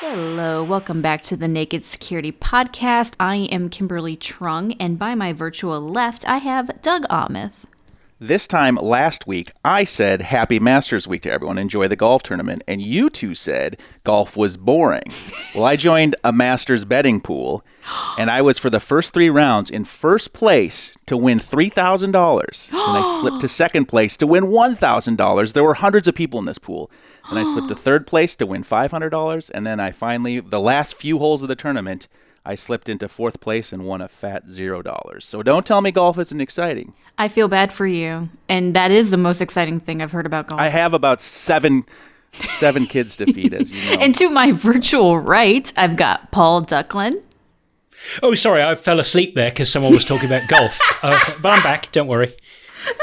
Hello, welcome back to the Naked Security Podcast. I am Kimberly Truong, and by my virtual left, I have Doug Aamoth. This time last week, I said Happy Masters Week to everyone. Enjoy the golf tournament. And you two said golf was boring. well, I joined a Masters betting pool, and I was for the first three rounds in first place to win $3,000. and I slipped to second place to win $1,000. There were hundreds of people in this pool. And I slipped to third place to win $500. And then I finally, the last few holes of the tournament, I slipped into fourth place and won a fat zero dollars. So don't tell me golf isn't exciting. I feel bad for you, and that is the most exciting thing I've heard about golf. I have about seven seven kids to feed, as you know. and to my virtual right, I've got Paul Ducklin. Oh, sorry, I fell asleep there because someone was talking about golf. Uh, but I'm back. Don't worry.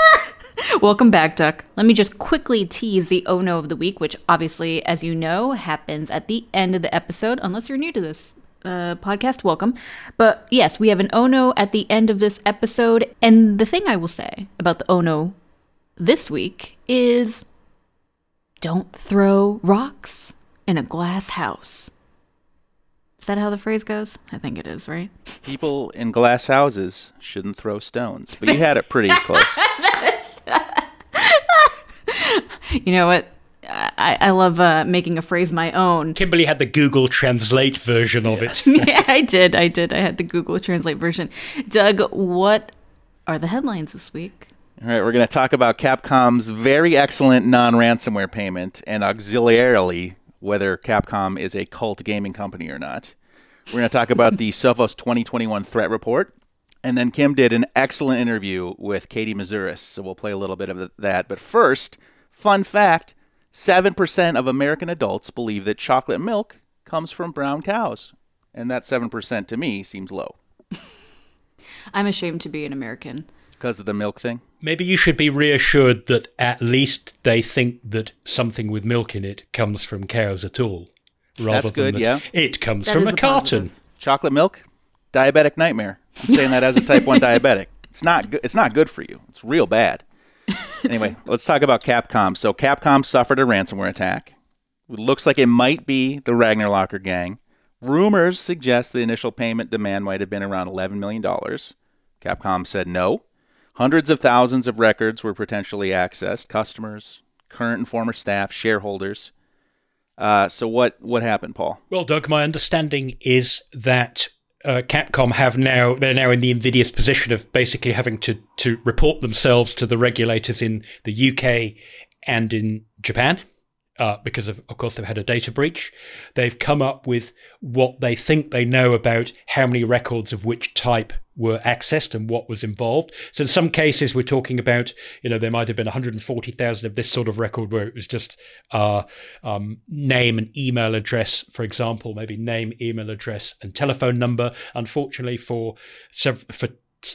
Welcome back, Duck. Let me just quickly tease the Oh No of the Week, which obviously, as you know, happens at the end of the episode, unless you're new to this uh, podcast, welcome. But yes, we have an Ono at the end of this episode. And the thing I will say about the Ono this week is don't throw rocks in a glass house. Is that how the phrase goes? I think it is, right? People in glass houses shouldn't throw stones, but you had it pretty close. you know what? I, I love uh, making a phrase my own. Kimberly had the Google Translate version of it. yeah, I did. I did. I had the Google Translate version. Doug, what are the headlines this week? All right, we're going to talk about Capcom's very excellent non ransomware payment and auxiliarily whether Capcom is a cult gaming company or not. We're going to talk about the Sophos 2021 threat report. And then Kim did an excellent interview with Katie Moussouris, so we'll play a little bit of that. But first, fun fact 7% of American adults believe that chocolate milk comes from brown cows. And that 7% to me seems low. I'm ashamed to be an American. Because of the milk thing? Maybe you should be reassured that at least they think that something with milk in it comes from cows at all. Rather That's good, yeah. It comes that from a, a carton. Chocolate milk, diabetic nightmare. I'm saying that as a type 1 diabetic. It's not good. It's not good for you. It's real bad. anyway, let's talk about Capcom. So Capcom suffered a ransomware attack. It looks like it might be the Ragnar Locker gang. Rumors suggest the initial payment demand might have been around $11 million. Capcom said no. Hundreds of thousands of records were potentially accessed customers, current and former staff, shareholders. Uh, so, what, what happened, Paul? Well, Doug, my understanding is that uh, Capcom have now they're now in the invidious position of basically having to to report themselves to the regulators in the UK and in Japan. Uh, because of, of course they've had a data breach. They've come up with what they think they know about how many records of which type were accessed and what was involved. So in some cases, we're talking about, you know, there might have been 140,000 of this sort of record where it was just uh, um, name and email address, for example, maybe name, email address, and telephone number. Unfortunately, for for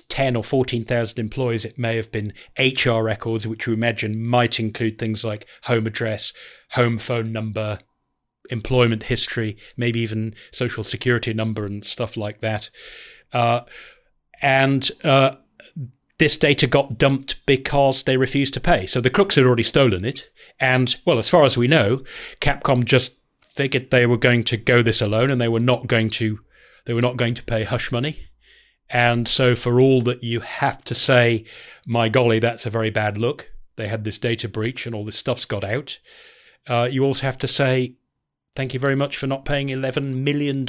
10 or 14,000 employees, it may have been HR records, which we imagine might include things like home address, home phone number, employment history, maybe even social security number and stuff like that. Uh, and uh, this data got dumped because they refused to pay. So the crooks had already stolen it. And, well, as far as we know, Capcom just figured they were going to go this alone and they were not going to they were not going to pay hush money. And so for all that you have to say, my golly, that's a very bad look. They had this data breach and all this stuff's got out. Uh, you also have to say, thank you very much for not paying $11 million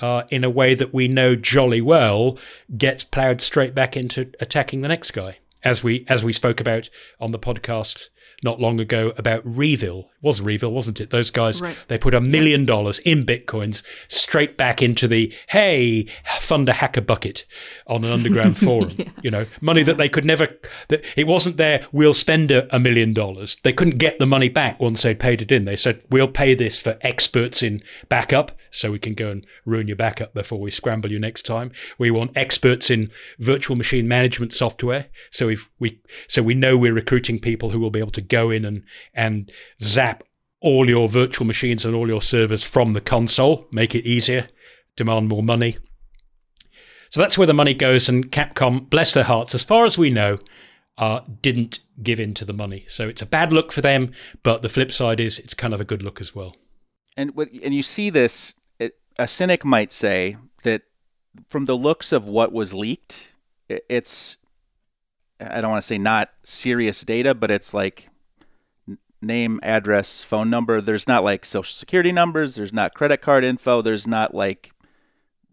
uh, in a way that we know jolly well gets ploughed straight back into attacking the next guy, as we as we spoke about on the podcast not long ago about REvil. It was REvil, wasn't it? Those guys, right. they put a million dollars in bitcoins straight back into the, hey, fund a hacker bucket on an underground forum. yeah. You know, money that they could never, that it wasn't there, we'll spend a, million dollars. They couldn't get the money back once they'd paid it in. They said, we'll pay this for experts in backup so we can go and ruin your backup before we scramble you next time. We want experts in virtual machine management software. So if we, so we know we're recruiting people who will be able to go in and, and zap all your virtual machines and all your servers from the console, make it easier, demand more money. So that's where the money goes, and Capcom, bless their hearts, as far as we know, uh, didn't give in to the money. So it's a bad look for them, but the flip side is it's kind of a good look as well. And and you see this, it, a cynic might say that from the looks of what was leaked, it's I don't want to say not serious data, but it's like name, address, phone number. There's not like social security numbers. There's not credit card info. There's not like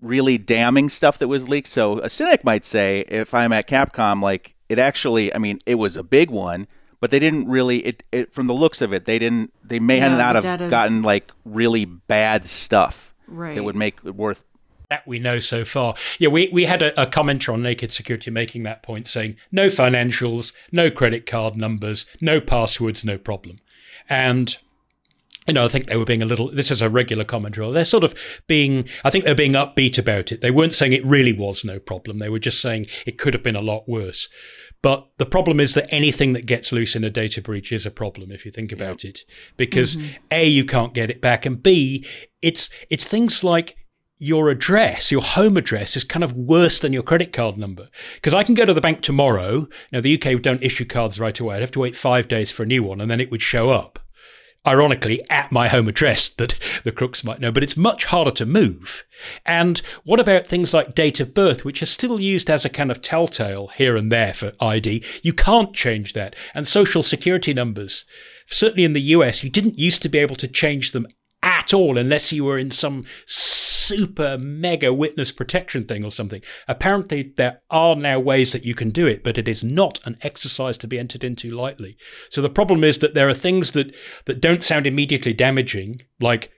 really damning stuff that was leaked. So a cynic might say, if I'm at Capcom, like it actually, I mean, it was a big one, but they didn't really. It, it from the looks of it, they didn't. They may Yeah, not the have data's- gotten like really bad stuff Right. that would make it worth. that we know so far. Yeah, we, we had a, a commenter on Naked Security making that point saying no financials, no credit card numbers, no passwords, no problem. And you know, I think they were being a little. This is a regular commenter. They're sort of being. I think they're being upbeat about it. They weren't saying it really was no problem. They were just saying it could have been a lot worse. But the problem is that anything that gets loose in a data breach is a problem if you think about it, because mm-hmm. a you can't get it back, and b it's it's things like your address, your home address, is kind of worse than your credit card number. Because I can go to the bank tomorrow. Now, the UK don't issue cards right away. I'd have to wait five days for a new one, and then it would show up. Ironically, at my home address that the crooks might know, but it's much harder to move. And what about things like date of birth, which are still used as a kind of telltale here and there for ID? You can't change that. And social security numbers. Certainly in the US, you didn't used to be able to change them at all unless you were in some super mega witness protection thing or something. Apparently, there are now ways that you can do it, but it is not an exercise to be entered into lightly. So the problem is that there are things that, that don't sound immediately damaging, like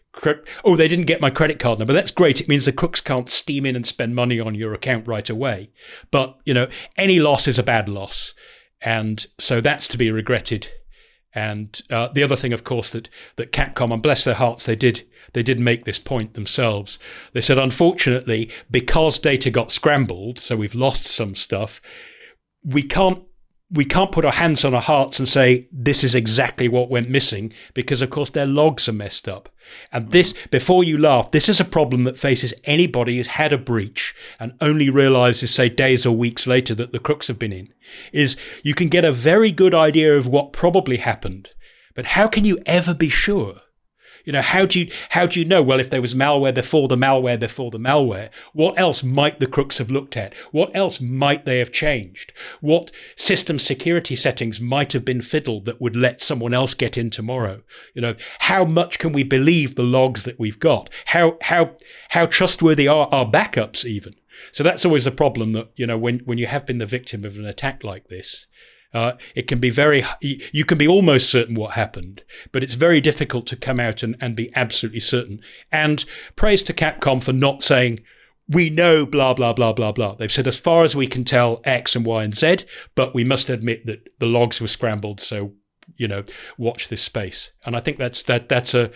oh, they didn't get my credit card number. That's great. It means the crooks can't steam in and spend money on your account right away. But, you know, any loss is a bad loss. And so that's to be regretted. And uh, the other thing, of course, that that Capcom and bless their hearts, they did they did make this point themselves. They said, unfortunately, because data got scrambled, so we've lost some stuff. We can't we can't put our hands on our hearts and say this is exactly what went missing because, of course, their logs are messed up. And this, before you laugh, this is a problem that faces anybody who's had a breach and only realizes, say, days or weeks later that the crooks have been in. Is you can get a very good idea of what probably happened, but how can you ever be sure? You know, how do you how do you know? Well, if there was malware before the malware before the malware, what else might the crooks have looked at? What else might they have changed? What system security settings might have been fiddled that would let someone else get in tomorrow? You know, how much can we believe the logs that we've got? How how how trustworthy are our backups even? So that's always a problem that you know when when you have been the victim of an attack like this. Uh, it can be very, you can be almost certain what happened, but it's very difficult to come out and, and be absolutely certain. And praise to Capcom for not saying, we know blah, blah, blah, blah, blah. They've said, as far as we can tell, X and Y and Z, but we must admit that the logs were scrambled. So, you know, watch this space. And I think that's, that, that's a,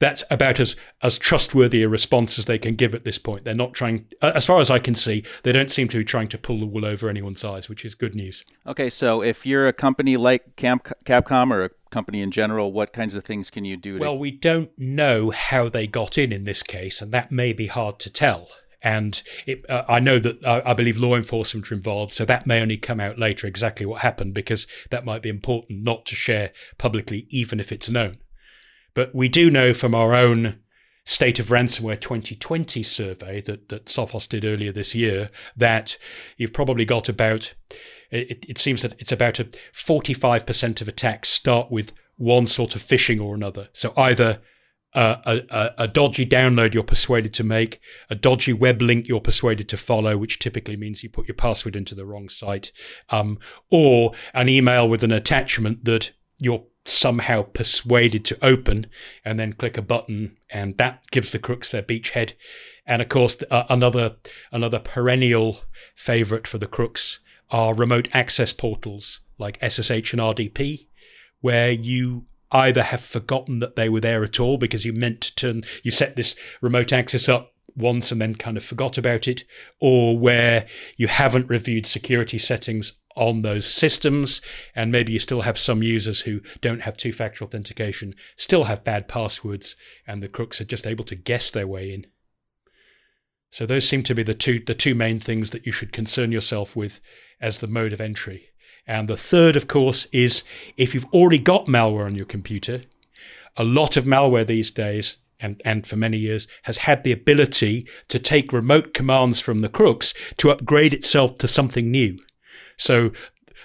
that's about as as trustworthy a response as they can give at this point. They're not trying, as far as I can see, they don't seem to be trying to pull the wool over anyone's eyes, which is good news. Okay, so if you're a company like Capcom or a company in general, what kinds of things can you do? To- Well, we don't know how they got in in this case, and that may be hard to tell. And it, uh, I know that uh, I believe law enforcement are involved, so that may only come out later exactly what happened because that might be important not to share publicly, even if it's known. But we do know from our own State of Ransomware 2020 survey that, that Sophos did earlier this year that you've probably got about, it, it seems that it's about a 45% of attacks start with one sort of phishing or another. So either a, a, a dodgy download you're persuaded to make, a dodgy web link you're persuaded to follow, which typically means you put your password into the wrong site, um, or an email with an attachment that you're somehow persuaded to open and then click a button and that gives the crooks their beachhead. And of course uh, another another perennial favorite for the crooks are remote access portals like SSH and RDP where you either have forgotten that they were there at all because you meant to turn you set this remote access up once and then kind of forgot about it or where you haven't reviewed security settings on those systems, and maybe you still have some users who don't have two factor authentication, still have bad passwords, and the crooks are just able to guess their way in. So those seem to be the two the two main things that you should concern yourself with as the mode of entry. And the third, of course, is if you've already got malware on your computer, a lot of malware these days and, and for many years has had the ability to take remote commands from the crooks to upgrade itself to something new. So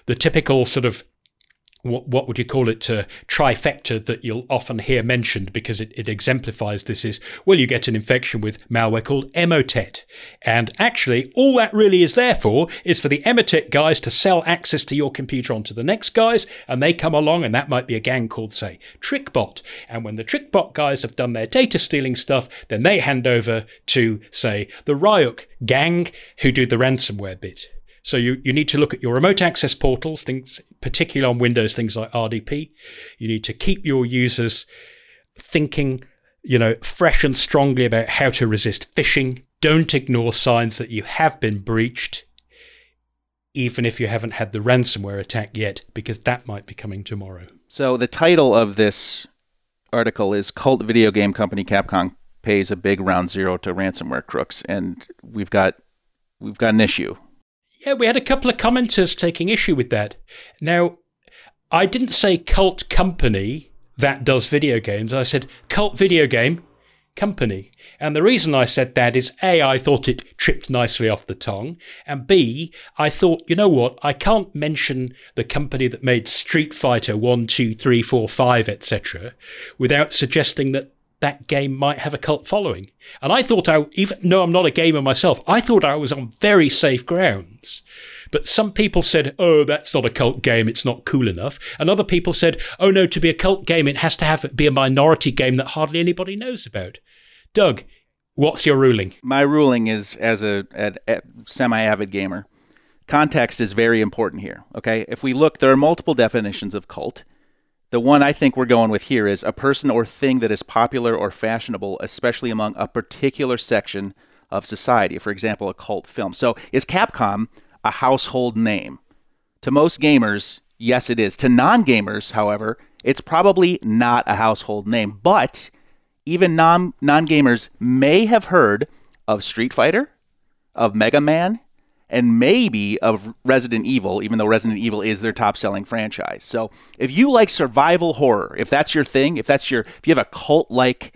the typical sort of what, what would you call it, uh, trifecta that you'll often hear mentioned because it, it exemplifies this is, well, you get an infection with malware called Emotet. And actually, all that really is there for is for the Emotet guys to sell access to your computer onto the next guys, and they come along, and that might be a gang called, say, TrickBot. And when the TrickBot guys have done their data stealing stuff, then they hand over to, say, the Ryuk gang who do the ransomware bit. So you, you need to look at your remote access portals, things particularly on Windows, things like RDP. You need to keep your users thinking, you know, fresh and strongly about how to resist phishing. Don't ignore signs that you have been breached, even if you haven't had the ransomware attack yet, because that might be coming tomorrow. So the title of this article is Cult Video Game Company Capcom pays a big round zero to ransomware crooks and we've got we've got an issue yeah, we had a couple of commenters taking issue with that. Now, I didn't say cult company that does video games. I said cult video game company. And the reason I said that is A, I thought it tripped nicely off the tongue. And B, I thought, you know what, I can't mention the company that made Street Fighter 1, 2, 3, 4, 5, etc., without suggesting that that game might have a cult following. And I thought I, even though I'm not a gamer myself, I thought I was on very safe grounds. But some people said, oh, that's not a cult game, it's not cool enough. And other people said, oh no, to be a cult game, it has to have be a minority game that hardly anybody knows about. Doug, what's your ruling? My ruling is as a, a, a semi avid gamer, context is very important here. Okay. If we look, there are multiple definitions of cult. The one I think we're going with here is a person or thing that is popular or fashionable, especially among a particular section of society. For example, a cult film. So is Capcom a household name? To most gamers, yes, it is. To non gamers, however, it's probably not a household name. But even non gamers may have heard of Street Fighter, of Mega Man, and maybe of Resident Evil, even though Resident Evil is their top selling franchise. So if you like survival horror, if that's your thing, if that's your, if you have a cult like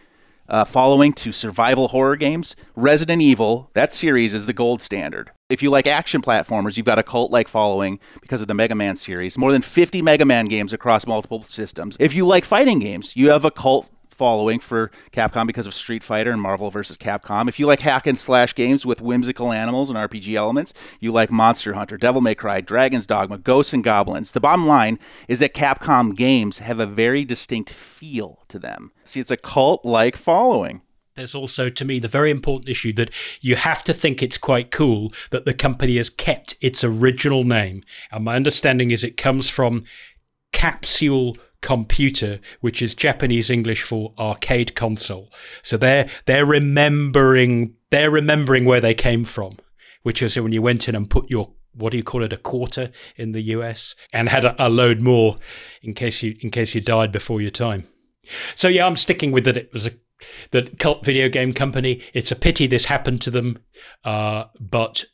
uh, following to survival horror games, Resident Evil, that series is the gold standard. If you like action platformers, you've got a cult like following because of the Mega Man series. More than 50 Mega Man games across multiple systems. If you like fighting games, you have a cult following for Capcom because of Street Fighter and Marvel vs. Capcom. If you like hack and slash games with whimsical animals and RPG elements, you like Monster Hunter, Devil May Cry, Dragon's Dogma, Ghosts and Goblins. The bottom line is that Capcom games have a very distinct feel to them. See, it's a cult like following there's also to me the very important issue that you have to think it's quite cool that the company has kept its original name. And my understanding is it comes from Capsule computer, which is Japanese English for arcade console. So they're they're remembering they're remembering where they came from, which is when you went in and put your what do you call it a quarter in the US and had a, a load more in case you in case you died before your time. So yeah, I'm sticking with that. It was a the cult video game company. It's a pity this happened to them, uh, but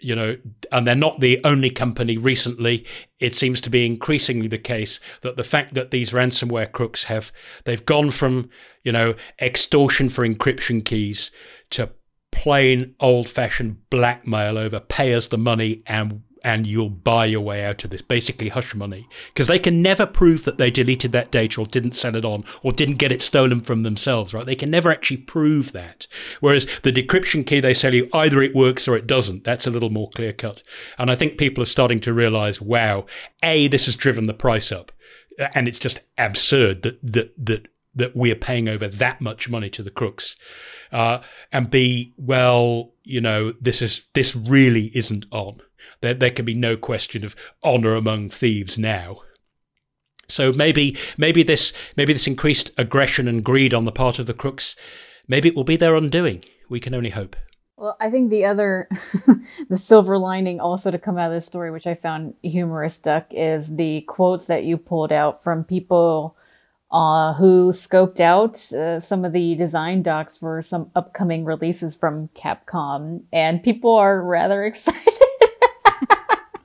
you know, and they're not the only company recently. It seems to be increasingly the case that the fact that these ransomware crooks have, they've gone from, you know, extortion for encryption keys to plain old fashioned blackmail over pay us the money and and you'll buy your way out of this. Basically, hush money. Because they can never prove that they deleted that data or didn't sell it on or didn't get it stolen from themselves, right? They can never actually prove that. Whereas the decryption key they sell you, either it works or it doesn't. That's a little more clear cut. And I think people are starting to realize, wow, A, this has driven the price up. And it's just absurd that, that, that, that we're paying over that much money to the crooks. Uh, and B, well, you know, this is, this really isn't on there, there can be no question of honor among thieves now. So maybe maybe this maybe this increased aggression and greed on the part of the crooks, maybe it will be their undoing. We can only hope. Well, I think the other, the silver lining also to come out of this story, which I found humorous, Duck, is the quotes that you pulled out from people uh, who scoped out uh, some of the design docs for some upcoming releases from Capcom, and people are rather excited.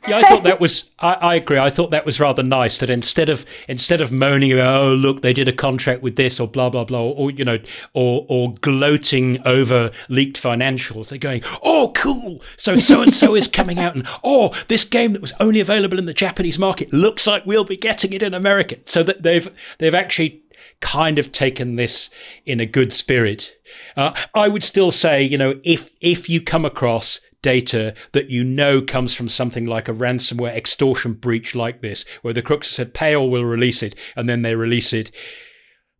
Yeah, I thought that was. I, I, agree. I thought that was rather nice that instead of instead of moaning about oh look they did a contract with this or blah blah blah or you know or or gloating over leaked financials, they're going oh cool so so and so is coming out and oh this game that was only available in the Japanese market looks like we'll be getting it in America. So that they've they've actually kind of taken this in a good spirit. Uh, I would still say, you know, if if you come across data that you know comes from something like a ransomware extortion breach like this, where the crooks said pay or we'll release it, and then they release it.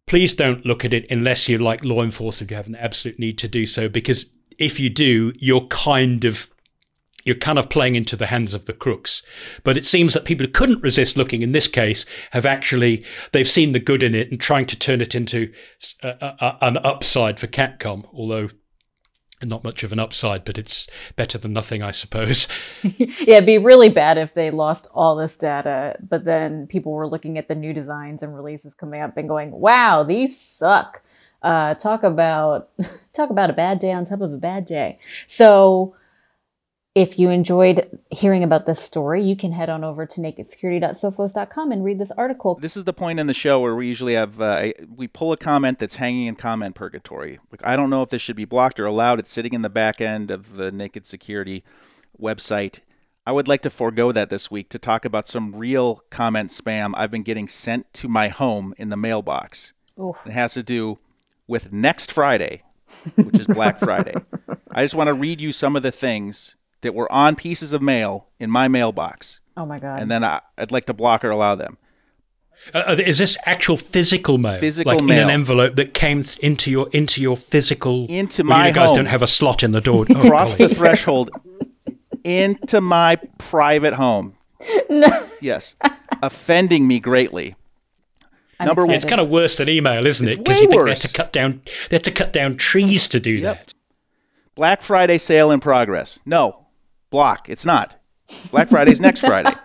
Please don't look at it unless you're like law enforcement, you have an absolute need to do so, because if you do, you're kind of you're kind of playing into the hands of the crooks. But it seems that people who couldn't resist looking in this case have actually they've seen the good in it and trying to turn it into a, a, an upside for Capcom. Although not much of an upside, but it's better than nothing, I suppose. yeah, it'd be really bad if they lost all this data, but then people were looking at the new designs and releases coming up and going, "Wow, these suck." Uh, talk about talk about a bad day on top of a bad day. So if you enjoyed hearing about this story, you can head on over to nakedsecurity.sophos.com and read this article. This is the point in the show where we usually have uh, we pull a comment that's hanging in comment purgatory. Like I don't know if this should be blocked or allowed. It's sitting in the back end of the Naked Security website. I would like to forego that this week to talk about some real comment spam I've been getting sent to my home in the mailbox. Oof. It has to do with next Friday, which is Black Friday. I just want to read you some of the things that were on pieces of mail in my mailbox. Oh my god! And then I, would like to block or allow them. Uh, uh, is this actual physical mail? Physical like mail in an envelope that came th- into your into your physical into my you guys home. don't have a slot in the door. Oh, Cross the threshold into my private home. No. Yes, offending me greatly. I'm Number excited. one, it's kind of worse than email, isn't it's it? Because you think they have to cut down they had to cut down trees to do yep. that. Black Friday sale in progress. No, block. It's not. Black Friday's next Friday.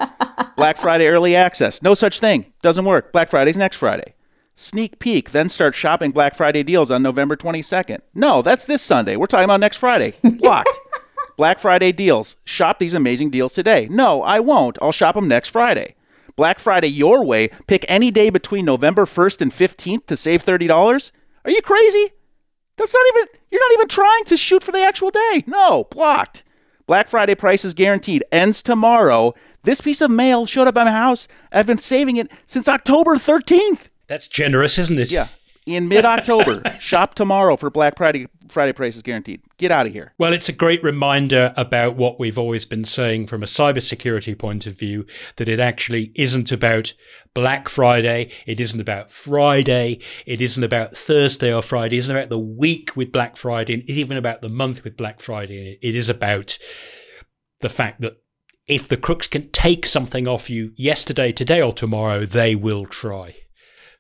Black Friday early access. No such thing. Doesn't work. Black Friday's next Friday. Sneak peek, then start shopping Black Friday deals on November 22nd. No, that's this Sunday. We're talking about next Friday. Blocked. Black Friday deals. Shop these amazing deals today. No, I won't. I'll shop them next Friday. Black Friday your way. Pick any day between November 1st and 15th to save $30. Are you crazy? That's not even, you're not even trying to shoot for the actual day. No, blocked. Black Friday prices guaranteed ends tomorrow. This piece of mail showed up at my house. I've been saving it since October 13th. That's generous, isn't it? Yeah. In mid October. Shop tomorrow for Black Friday Friday prices guaranteed. Get out of here. Well, it's a great reminder about what we've always been saying from a cybersecurity point of view that it actually isn't about Black Friday, it isn't about Friday, it isn't about Thursday or Friday, it isn't about the week with Black Friday, it isn't even about the month with Black Friday. It is about the fact that if the crooks can take something off you yesterday, today, or tomorrow, they will try.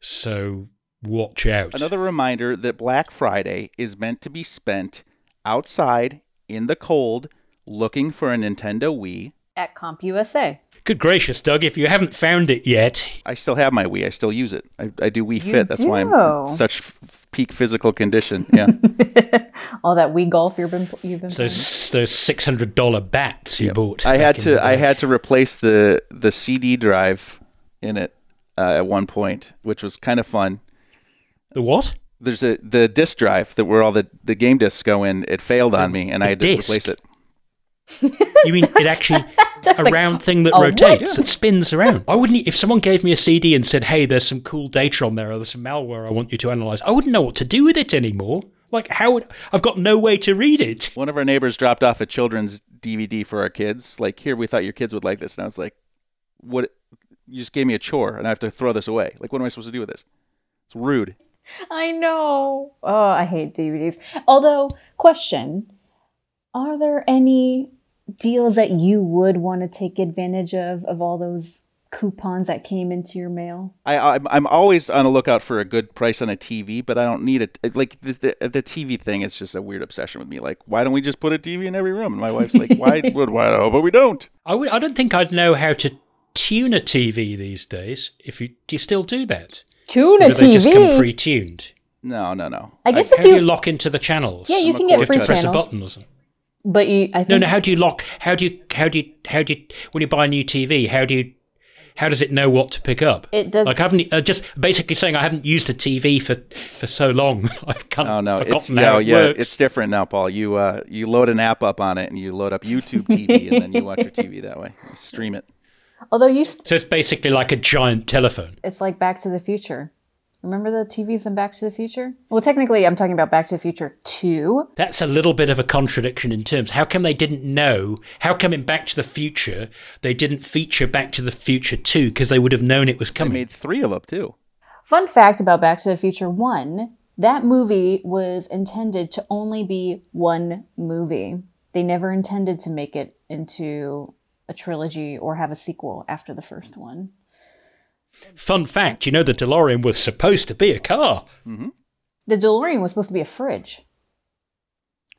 So watch out. Another reminder that Black Friday is meant to be spent outside in the cold looking for a Nintendo Wii at CompUSA. Good gracious, Doug, if you haven't found it yet. I still have my Wii. I still use it. I, I do Wii you Fit. That's do. why I'm in such f- peak physical condition. Yeah. All that Wii golf you've been you've been those those six hundred dollar bats you yep. bought. I had to I had to replace the the CD drive in it uh, at one point, which was kind of fun. The what? There's a the disk drive that where all the, the game discs go in. It failed on me, and I had to disc. replace it. You mean it actually a round thing that oh, rotates, that spins around? I wouldn't. If someone gave me a CD and said, "Hey, there's some cool data on there, or there's some malware I want you to analyze," I wouldn't know what to do with it anymore. Like how would I've got no way to read it. One of our neighbors dropped off a children's DVD for our kids. Like, here, we thought your kids would like this, and I was like, "What? You just gave me a chore, and I have to throw this away. Like, what am I supposed to do with this? It's rude." I know. Oh, I hate DVDs. Although, question Are there any deals that you would want to take advantage of, of all those coupons that came into your mail? I, I'm, I'm always on a lookout for a good price on a TV, but I don't need it. Like the, the, the TV thing is just a weird obsession with me. Like, why don't we just put a TV in every room? And my wife's like, why would why? Oh, but we don't. I w- I don't think I'd know how to tune a TV these days. If you do you still do that? Tune Or a do they just come pre-tuned? No, no, no. I guess How if do you you, lock into the channels? yeah, you I'm can get free You press a channels, button or something. but you, I No, think no. no. How do you lock? How do you? How do you? How do you? When you buy a new TV, how do you? How does it know what to pick up? It does- Like I haven't uh, just basically saying I haven't used a TV for for so long. I've kind of Oh no, it's forgotten no, it yeah, works. it's different now, Paul. You uh, you load an app up on it, and you load up YouTube TV, and then you watch your TV that way. You stream it. Although you, st- so it's basically like a giant telephone. it's like Back to the Future. Remember the TVs in Back to the Future? Well, technically, I'm talking about Back to the Future 2. That's a little bit of a contradiction in terms. How come they didn't know? How come in Back to the Future they didn't feature Back to the Future 2 because they would have known it was I coming? made three of them too. Fun fact about Back to the Future 1 that movie was intended to only be one movie. They never intended to make it into a trilogy or have a sequel after the first one. Fun fact, you know the DeLorean was supposed to be a car. The DeLorean was supposed to be a fridge.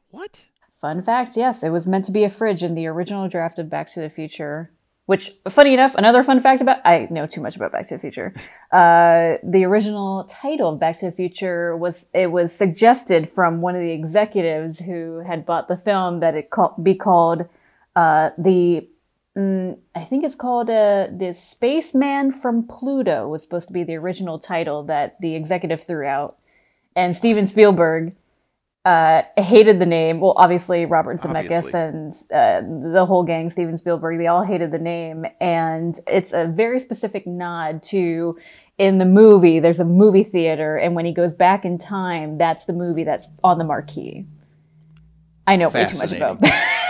What? Fun fact, yes, it was meant to be a fridge in the original draft of Back to the Future. Which, funny enough, another fun fact about I know too much about Back to the Future. Uh, the original title of Back to the Future was it was suggested from one of the executives who had bought the film that it call, be called uh, the mm, I think it's called uh, the Spaceman from Pluto was supposed to be the original title that the executive threw out, and Steven Spielberg uh, hated the name. Well, obviously Robert Zemeckis Obviously. and uh, the whole gang, Steven Spielberg, they all hated the name, and it's a very specific nod to. In the movie, there's a movie theater, and when he goes back in time, that's the movie that's on the marquee. I know way too much about that.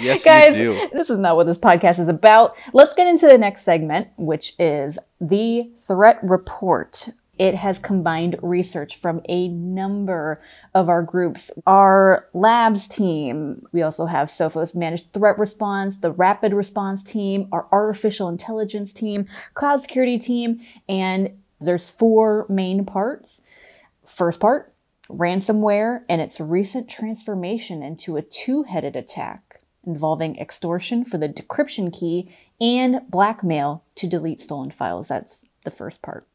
Yes, Guys, you do. this is not what this podcast is about. Let's get into the next segment, which is the threat report. It has combined research from a number of our groups. Our labs team, we also have Sophos Managed Threat Response, the Rapid Response team, our Artificial Intelligence team, Cloud Security team, and there's four main parts. First part, ransomware and its recent transformation into a two headed attack involving extortion for the decryption key and blackmail to delete stolen files. That's the first part.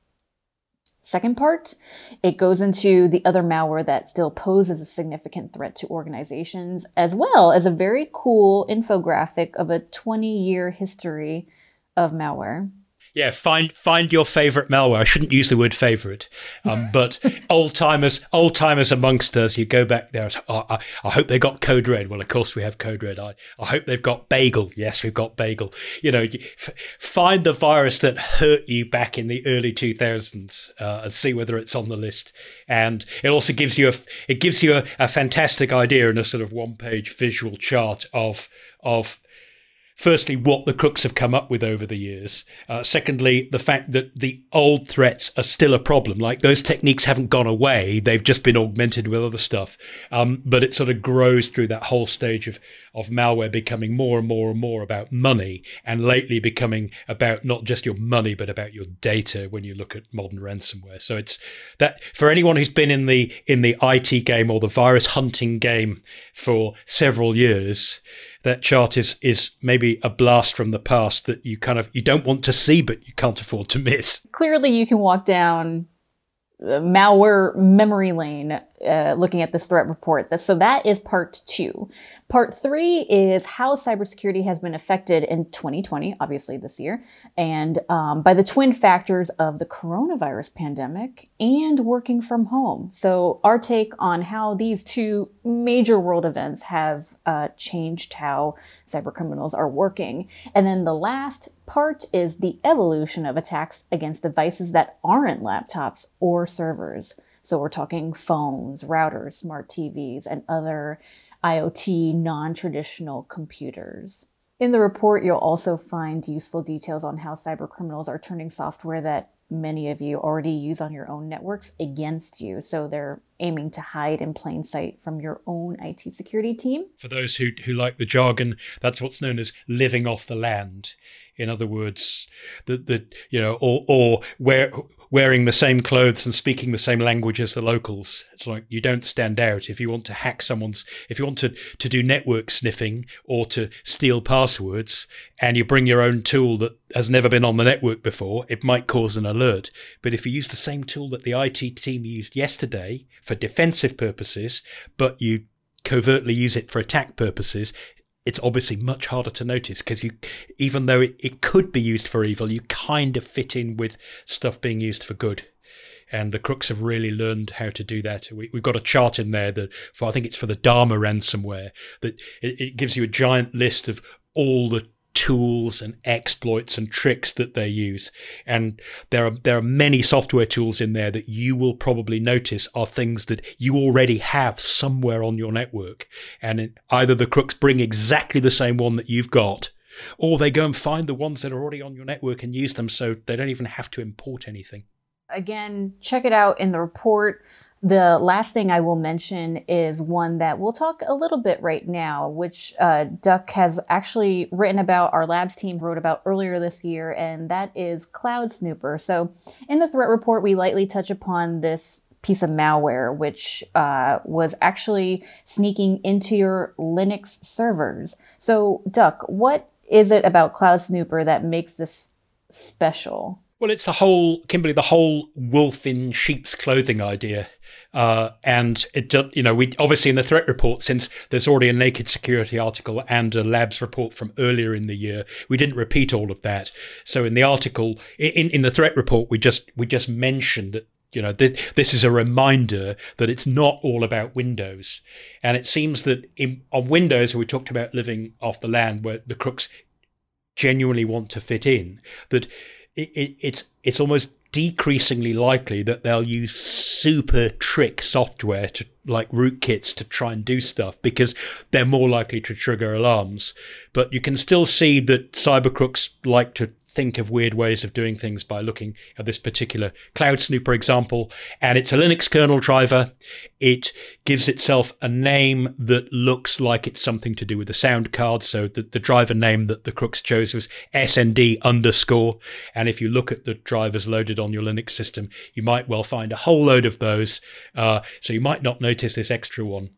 Second part, it goes into the other malware that still poses a significant threat to organizations, as well as a very cool infographic of a 20 year history of malware. Yeah, find find your favorite malware. I shouldn't use the word favorite, um, but old timers, old timers amongst us, you go back there. Oh, I, I hope they got Code Red. Well, of course we have Code Red. I, I hope they've got Bagle. Yes, we've got Bagle. You know, f- find the virus that hurt you back in the early two thousands uh, and see whether it's on the list. And it also gives you a it gives you a, a fantastic idea in a sort of one page visual chart of of firstly, what the crooks have come up with over the years. Uh, secondly, the fact that the old threats are still a problem. Like those techniques haven't gone away; they've just been augmented with other stuff. Um, but it sort of grows through that whole stage of of malware becoming more and more and more about money, and lately becoming about not just your money but about your data. When you look at modern ransomware, so it's that for anyone who's been in the in the IT game or the virus hunting game for several years that chart is is maybe a blast from the past that you kind of you don't want to see but you can't afford to miss. Clearly, you can walk down uh, malware memory lane uh, looking at this threat report. So that is part two. Part three is how cybersecurity has been affected in 2020, obviously this year, and um, by the twin factors of the coronavirus pandemic and working from home. So our take on how these two major world events have uh, changed how cybercriminals are working. And then the last part is the evolution of attacks against devices that aren't laptops or servers. So we're talking phones, routers, smart TVs, and other IoT non traditional computers. In the report, you'll also find useful details on how cybercriminals are turning software that many of you already use on your own networks against you. So they're aiming to hide in plain sight from your own IT security team. For those who who like the jargon, that's what's known as living off the land. In other words, the the you know or or where wearing the same clothes and speaking the same language as the locals. It's like you don't stand out if you want to hack someone's, if you want to, to do network sniffing or to steal passwords and you bring your own tool that has never been on the network before, it might cause an alert. But if you use the same tool that the IT team used yesterday for defensive purposes, but you covertly use it for attack purposes, it's obviously much harder to notice because you, even though it, it could be used for evil, you kind of fit in with stuff being used for good. And the crooks have really learned how to do that. We, have got a chart in there that, for I think it's for the Dharma ransomware, that it, it gives you a giant list of all the tools and exploits and tricks that they use. And there are there are many software tools in there that you will probably notice are things that you already have somewhere on your network. And either the crooks bring exactly the same one that you've got, or they go and find the ones that are already on your network and use them so they don't even have to import anything. Again, check it out in the report. The last thing I will mention is one that we'll talk a little bit right now, which uh, Duck has actually written about, our labs team wrote about earlier this year, and that is Cloud Snooper. So, in the threat report, we lightly touch upon this piece of malware, which uh, was actually sneaking into your Linux servers. So, Duck, what is it about Cloud Snooper that makes this special? Well, it's the whole Kimberly, the whole wolf in sheep's clothing idea, uh, and it you know we obviously in the threat report since there's already a naked security article and a labs report from earlier in the year, we didn't repeat all of that. So in the article, in in the threat report, we just we just mentioned that you know this, this is a reminder that it's not all about windows and it seems that in, on windows we talked about living off the land where the crooks genuinely want to fit in that it, it, it's it's almost decreasingly likely that they'll use super trick software to like rootkits to try and do stuff because they're more likely to trigger alarms. But you can still see that cyber crooks like to think of weird ways of doing things by looking at this particular Cloud Snooper example. And it's a Linux kernel driver. It gives itself a name that looks like it's something to do with the sound card. So the, the driver name that the crooks chose was SND underscore. And if you look at the drivers loaded on your Linux system, you might well find a whole load of those. Uh, so you might not notice this extra one.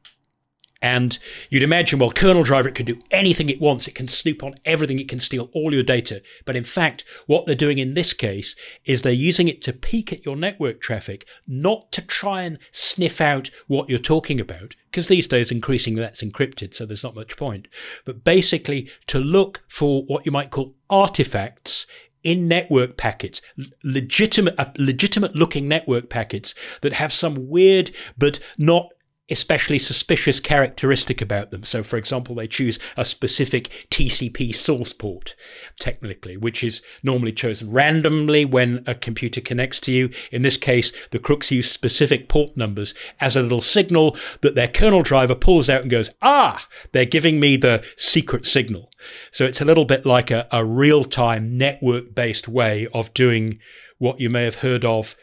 And you'd imagine, well, kernel driver, it can do anything it wants. It can snoop on everything. It can steal all your data. But in fact, what they're doing in this case is they're using it to peek at your network traffic, not to try and sniff out what you're talking about, because these days increasingly that's encrypted, so there's not much point. But basically to look for what you might call artifacts in network packets, legitimate, uh, legitimate looking network packets that have some weird but not especially suspicious characteristic about them. So, for example, they choose a specific TCP source port, technically, which is normally chosen randomly when a computer connects to you. In this case, the crooks use specific port numbers as a little signal that their kernel driver pulls out and goes, ah, they're giving me the secret signal. So it's a little bit like a, a real time network based way of doing what you may have heard of.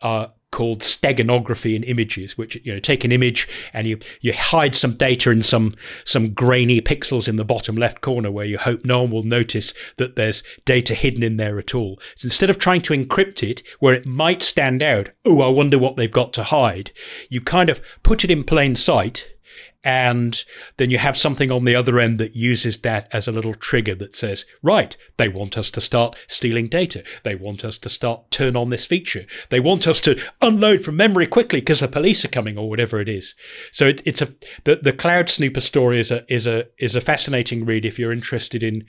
Uh, called steganography in images, which you know take an image and you you hide some data in some some grainy pixels in the bottom left corner where you hope no one will notice that there's data hidden in there at all. So instead of trying to encrypt it where it might stand out, oh, I wonder what they've got to hide, you kind of put it in plain sight and then you have something on the other end that uses that as a little trigger that says, right, they want us to start stealing data. They want us to start turn on this feature. They want us to unload from memory quickly because the police are coming or whatever it is. So it, it's a the, the cloud snooper story is a is a is a fascinating read if you're interested in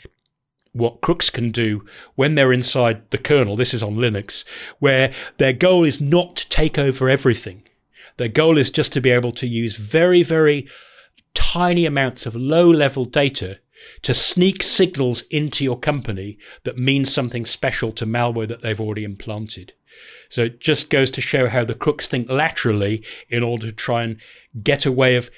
what crooks can do when they're inside the kernel. This is on Linux, where their goal is not to take over everything. Their goal is just to be able to use very, very tiny amounts of low level data to sneak signals into your company that means something special to malware that they've already implanted. So it just goes to show how the crooks think laterally in order to try and get a way of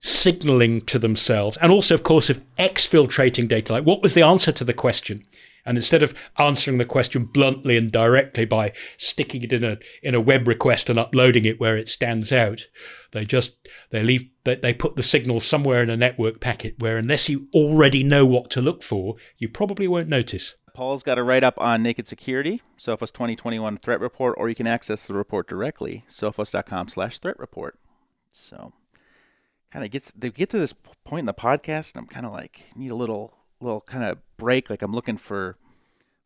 signaling to themselves and also, of course, of exfiltrating data. Like, what was the answer to the question? And instead of answering the question bluntly and directly by sticking it in a in a web request and uploading it where it stands out, they just they leave they, they put the signal somewhere in a network packet where unless you already know what to look for, you probably won't notice. Paul's got a write up on naked security, Sophos 2021 threat report, or you can access the report directly, sophos.com slash threat report. So kind of gets they get to this point in the podcast and I'm kind of like need a little little kind of break like I'm looking for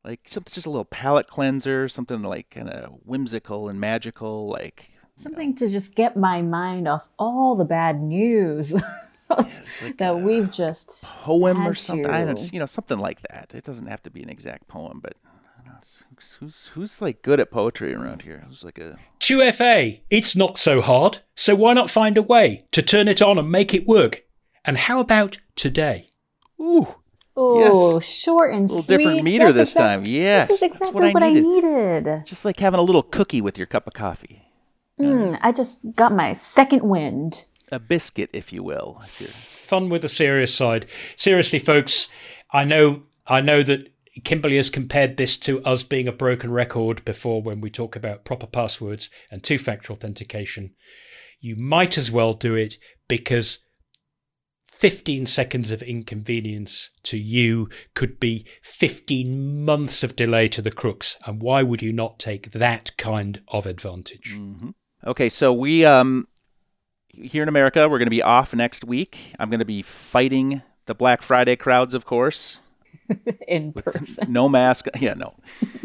like something just a little palate cleanser, something like kind of whimsical and magical like something to just get my mind off all the bad news. like that we've just poem or something. To. I don't, you know, something like that. It doesn't have to be an exact poem, but who's, who's who's like good at poetry around here? Who's like a 2FA. It's not so hard, so why not find a way to turn it on and make it work? And how about today? Ooh. Oh, yes. short and a little sweet. different meter that's this time. Yes, this is exactly that's what, I, what I, needed. Just like having a little cookie with your cup of coffee. Mm, I just got my second wind a biscuit, if you will. Fun with the serious side. Seriously, folks, I know I know that Kimberly has compared this to us being a broken record before when we talk about proper passwords and two factor authentication. You might as well do it because 15 seconds of inconvenience to you could be 15 months of delay to the crooks. And why would you not take that kind of advantage? Mm-hmm. Okay, so we um here in America, we're going to be off next week. I'm going to be fighting the Black Friday crowds, of course. in person. No mask. Yeah, no.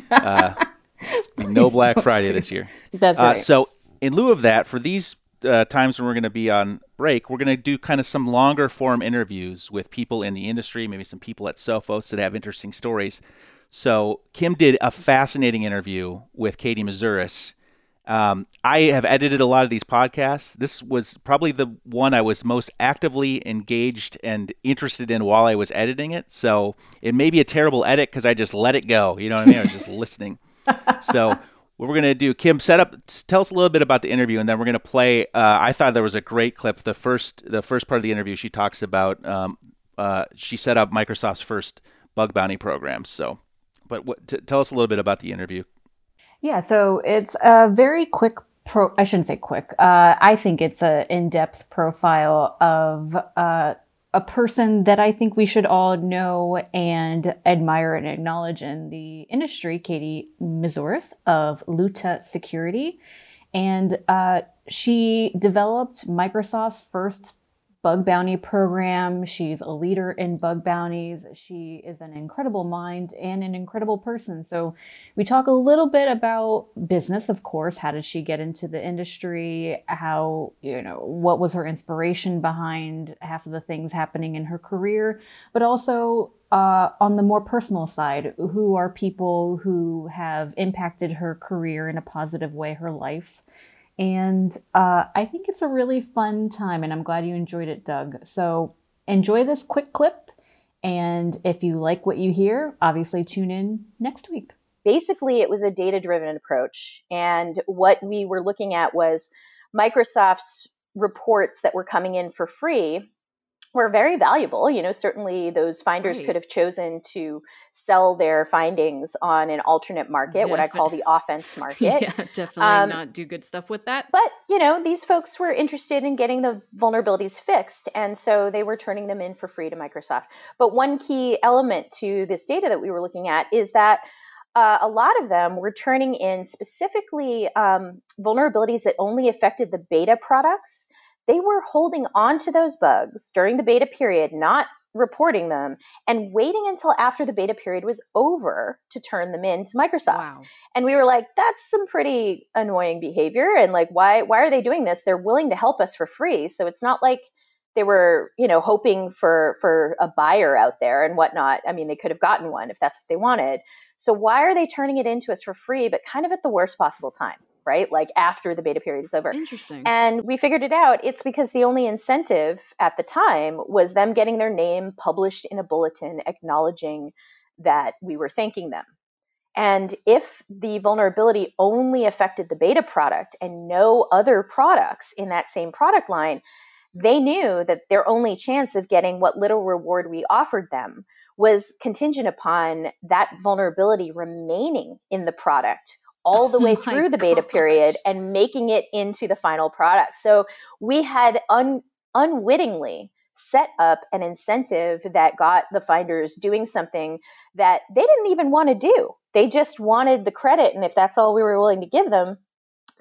Uh, no Black Friday this year. That's uh, right. Uh, so, in lieu of that, for these uh, times when we're going to be on break, we're going to do kind of some longer form interviews with people in the industry, maybe some people at Sophos that have interesting stories. So, Kim did a fascinating interview with Katie Moussouris um, I have edited a lot of these podcasts. This was probably the one I was most actively engaged and interested in while I was editing it. So it may be a terrible edit because I just let it go. You know what I mean? I was just listening. So what we're going to do, Kim, set up, tell us a little bit about the interview, and then we're going to play. Uh, I thought there was a great clip. The first, the first part of the interview, she talks about. Um, uh, she set up Microsoft's first bug bounty program. So, but what, t- tell us a little bit about the interview. Yeah, so it's a very quick pro. I shouldn't say quick. Uh, I think it's an in-depth profile of uh, a person that I think we should all know and admire and acknowledge in the industry, Katie Moussouris of Luta Security, and uh, she developed Microsoft's first bug bounty program. She's a leader in bug bounties. She is an incredible mind and an incredible person. So, we talk a little bit about business, of course. How did she get into the industry? How, you know, what was her inspiration behind half of the things happening in her career? But also, uh, on the more personal side, who are people who have impacted her career in a positive way, her life? And uh, I think it's a really fun time, and I'm glad you enjoyed it, Doug. So enjoy this quick clip. And if you like what you hear, obviously tune in next week. Basically, it was a data driven approach. And what we were looking at was Microsoft's reports that were coming in for free were very valuable. You know, certainly those finders right. could have chosen to sell their findings on an alternate market, what I call the offense market. yeah, definitely um, not do good stuff with that. But, you know, these folks were interested in getting the vulnerabilities fixed. And so they were turning them in for free to Microsoft. But one key element to this data that we were looking at is that. Uh, a lot of them were turning in specifically um, vulnerabilities that only affected the beta products they were holding on to those bugs during the beta period, not reporting them and waiting until after the beta period was over to turn them in to Microsoft. Wow. And we were like, that's some pretty annoying behavior. And like, why, why are they doing this? They're willing to help us for free. So it's not like they were, you know, hoping for, for a buyer out there and whatnot. I mean, they could have gotten one if that's what they wanted. So why are they turning it into us for free, but kind of at the worst possible time? Right? Like after the beta period is over. Interesting. And we figured it out. It's because the only incentive at the time was them getting their name published in a bulletin acknowledging that we were thanking them. And if the vulnerability only affected the beta product and no other products in that same product line, they knew that their only chance of getting what little reward we offered them was contingent upon that vulnerability remaining in the product all the oh way oh through the beta gosh. period and making it into the final product. So we had un- unwittingly set up an incentive that got the finders doing something that they didn't even want to do. They just wanted the credit. And if that's all we were willing to give them,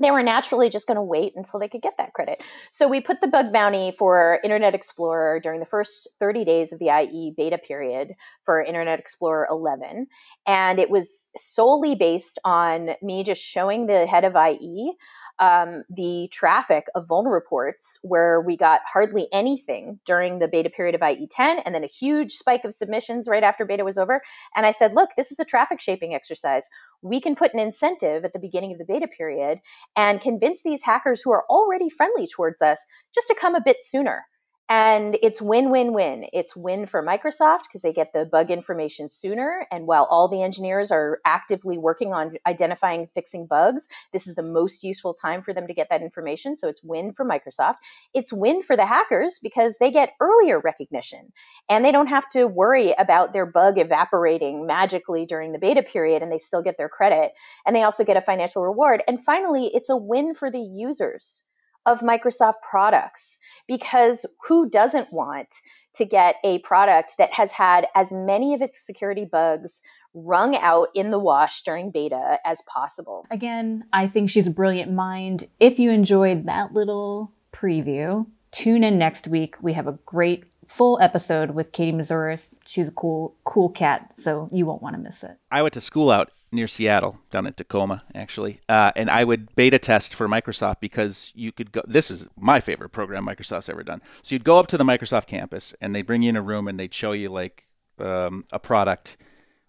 they were naturally just going to wait until they could get that credit. So we put the bug bounty for Internet Explorer during the first 30 days of the IE beta period for Internet Explorer 11. And it was solely based on me just showing the head of IE um, the traffic of vuln reports where we got hardly anything during the beta period of IE10 and then a huge spike of submissions right after beta was over. And I said, look, this is a traffic shaping exercise. We can put an incentive at the beginning of the beta period and convince these hackers who are already friendly towards us just to come a bit sooner and it's win win win. It's win for Microsoft because they get the bug information sooner. And while all the engineers are actively working on identifying fixing bugs, this is the most useful time for them to get that information. So it's win for Microsoft. It's win for the hackers because they get earlier recognition and they don't have to worry about their bug evaporating magically during the beta period and they still get their credit. And they also get a financial reward. And finally, it's a win for the users of Microsoft products because who doesn't want to get a product that has had as many of its security bugs wrung out in the wash during beta as possible? Again, I think she's a brilliant mind. If you enjoyed that little preview, tune in next week. We have a great full episode with Katie Moussouris. She's a cool, cool cat, so you won't want to miss it. I went to school out near Seattle, down in Tacoma, actually, uh, and I would beta test for Microsoft because you could go. This is my favorite program Microsoft's ever done. So you'd go up to the Microsoft campus, and they'd bring you in a room, and they'd show you like um, a product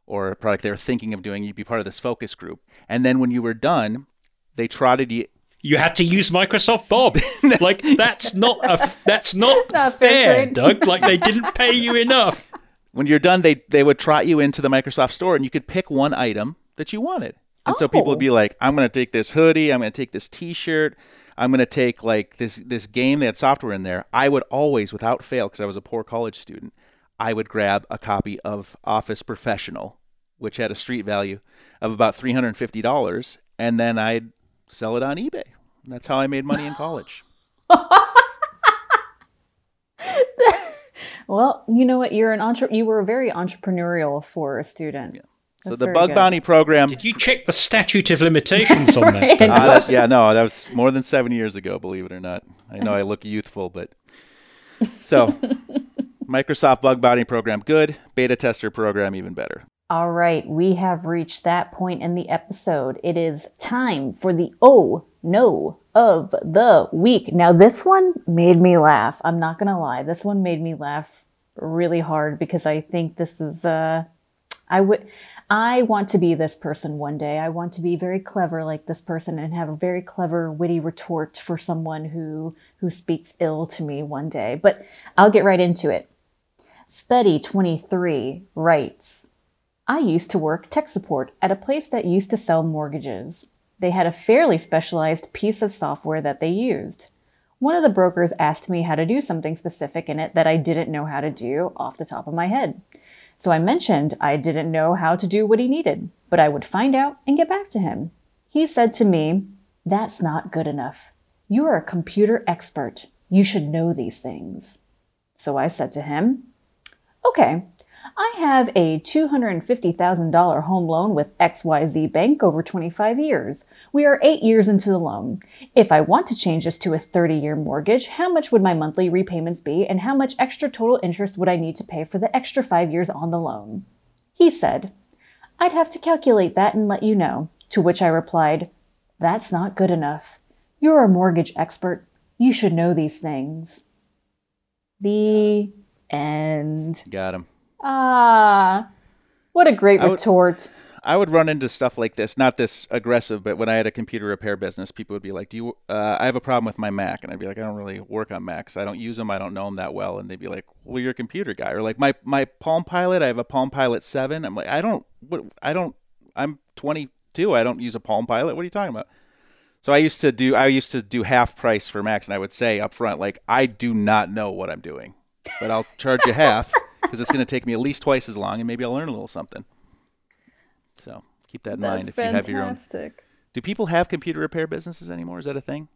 or a product they were thinking of doing. You'd be part of this focus group, and then when you were done, they trotted you you had to use Microsoft Bob. like that's not a that's not, not fair, Doug. Like they didn't pay you enough. When you're done, they they would trot you into the Microsoft store, and you could pick one item that you wanted. And oh. so people would be oh. like, "I'm going to take this hoodie. I'm going to take this T-shirt. I'm going to take like this this game that had software in there." I would always, without fail, because I was a poor college student, I would grab a copy of Office Professional, which had a street value of about three hundred and fifty dollars, and then I'd sell it on eBay. That's how I made money in college. well, you know what? You're an entre- You were very entrepreneurial for a student. Yeah. So the bug good. bounty program. Did you check the statute of limitations on that? uh, yeah, no, that was more than seven years ago. Believe it or not. I know I look youthful, but so Microsoft bug bounty program good. Beta tester program even better. All right, we have reached that point in the episode. It is time for the oh no of the week. Now, this one made me laugh. I'm not going to lie. This one made me laugh really hard because I think this is, uh, I would, I want to be this person one day. I want to be very clever like this person and have a very clever, witty retort for someone who, who speaks ill to me one day. But I'll get right into it. Speddy23 writes, I used to work tech support at a place that used to sell mortgages. They had a fairly specialized piece of software that they used. One of the brokers asked me how to do something specific in it that I didn't know how to do off the top of my head. So I mentioned I didn't know how to do what he needed, but I would find out and get back to him. He said to me, That's not good enough. You are a computer expert. You should know these things. So I said to him, Okay, I have a $250,000 home loan with XYZ Bank over 25 years. We are eight years into the loan. If I want to change this to a 30 year mortgage, how much would my monthly repayments be and how much extra total interest would I need to pay for the extra five years on the loan? He said, I'd have to calculate that and let you know. To which I replied, That's not good enough. You're a mortgage expert. You should know these things. The end. Got him. Ah, what a great I retort. Would, I would run into stuff like this, not this aggressive, but when I had a computer repair business, people would be like, "Do you? Uh, I have a problem with my Mac," and I'd be like, "I don't really work on Macs. I don't use them. I don't know them that well." And they'd be like, "Well, you're a computer guy," or like my my Palm Pilot. I have a Palm Pilot Seven. I'm like, I don't. What? I don't. I'm 22. I don't use a Palm Pilot. What are you talking about? So I used to do I used to do half price for Macs, and I would say up front, like, I do not know what I'm doing, but I'll charge you half because it's going to take me at least twice as long, and maybe I'll learn a little something. So keep that in That's mind if fantastic. you have your own. Do people have computer repair businesses anymore? Is that a thing?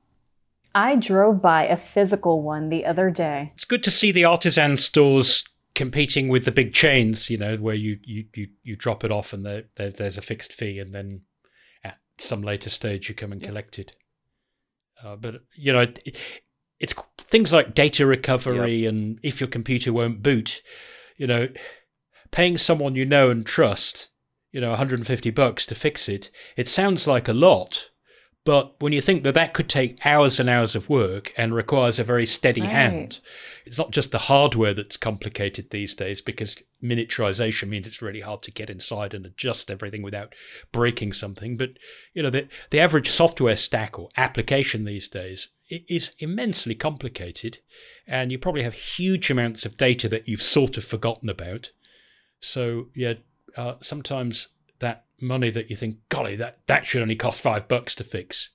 I drove by a physical one the other day. It's good to see the artisan stores competing with the big chains, you know, where you you you, you drop it off and there, there, there's a fixed fee, and then at some later stage you come and Yeah. collect it. Uh, but you know, it, it's things like data recovery and if your computer won't boot, you know, paying someone you know and trust, you know, 150 bucks to fix it. It sounds like a lot. But when you think that that could take hours and hours of work and requires a very steady Right. hand, it's not just the hardware that's complicated these days because miniaturization means it's really hard to get inside and adjust everything without breaking something. But you know, the the average software stack or application these days i- is immensely complicated, and you probably have huge amounts of data that you've sort of forgotten about. So yeah, uh, sometimes that money that you think, golly, that that should only cost five bucks to fix,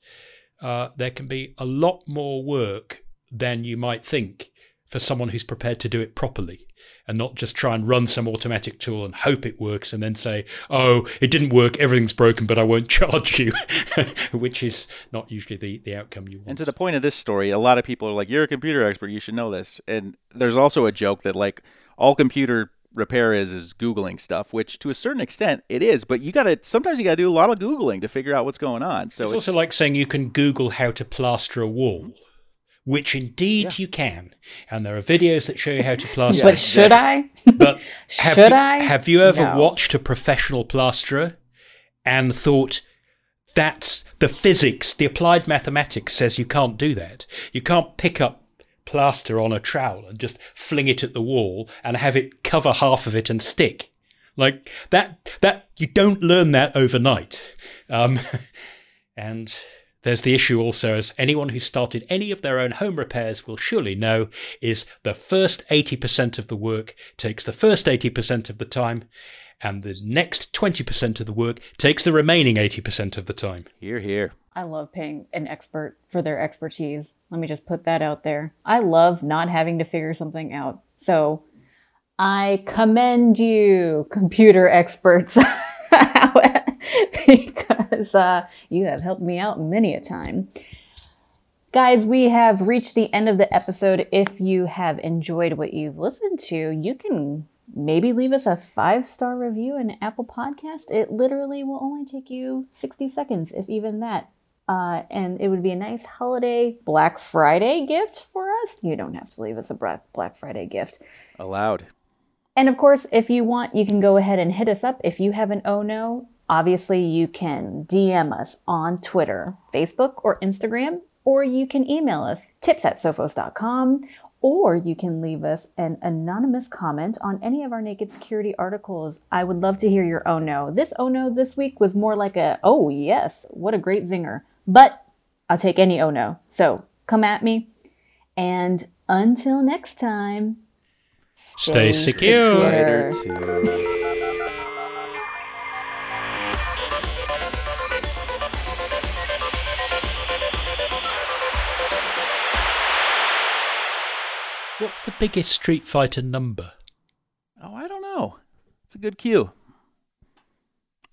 uh, there can be a lot more work than you might think for someone who's prepared to do it properly and not just try and run some automatic tool and hope it works and then say, oh, it didn't work, everything's broken, but I won't charge you, which is not usually the, the outcome you want. And to the point of this story, a lot of people are like, "You're a computer expert. You should know this." And there's also a joke that like all computer repair is is googling stuff, which to a certain extent it is. But you got to sometimes you got to do a lot of googling to figure out what's going on. So it's, it's, also like saying you can Google how to plaster a wall, which indeed Yeah. you can. And there are videos that show you how to plaster. But should I? But have Should you, I? Have you ever No. watched a professional plasterer and thought that's the physics, the applied mathematics says you can't do that. You can't pick up plaster on a trowel and just fling it at the wall and have it cover half of it and stick. Like that that you don't learn that overnight. Um, and there's the issue also, as anyone who started any of their own home repairs will surely know, is the first 80% of the work takes the first 80% of the time, and the next 20% of the work takes the remaining 80% of the time. here, here. I love paying an expert for their expertise. Let me just put that out there. I love not having to figure something out. So I commend you, computer experts, because uh, you have helped me out many a time. Guys, we have reached the end of the episode. If you have enjoyed what you've listened to, you can maybe leave us a five star review in Apple Podcast. It literally will only take you 60 seconds, if even that. Uh, and it would be a nice holiday Black Friday gift for us. You don't have to leave us a Black Friday gift. Allowed. And of course, if you want, you can go ahead and hit us up. If you have an oh no, obviously you can DM us on Twitter, Facebook, or Instagram, or you can email us tips at sophos.com, or you can leave us an anonymous comment on any of our Naked Security articles. I would love to hear your oh no. This oh no this week was more like a oh yes, what a great zinger. But I'll take any oh no. So come at me. And until next time, Stay secure. Writer What's the biggest Street Fighter number? Oh, I don't know. It's a good cue.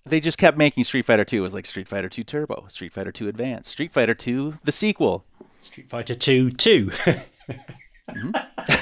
They just kept making Street Fighter 2. It was like Street Fighter 2 Turbo, Street Fighter 2 Advanced, Street Fighter 2, the sequel. Street Fighter 2 2. Mm-hmm.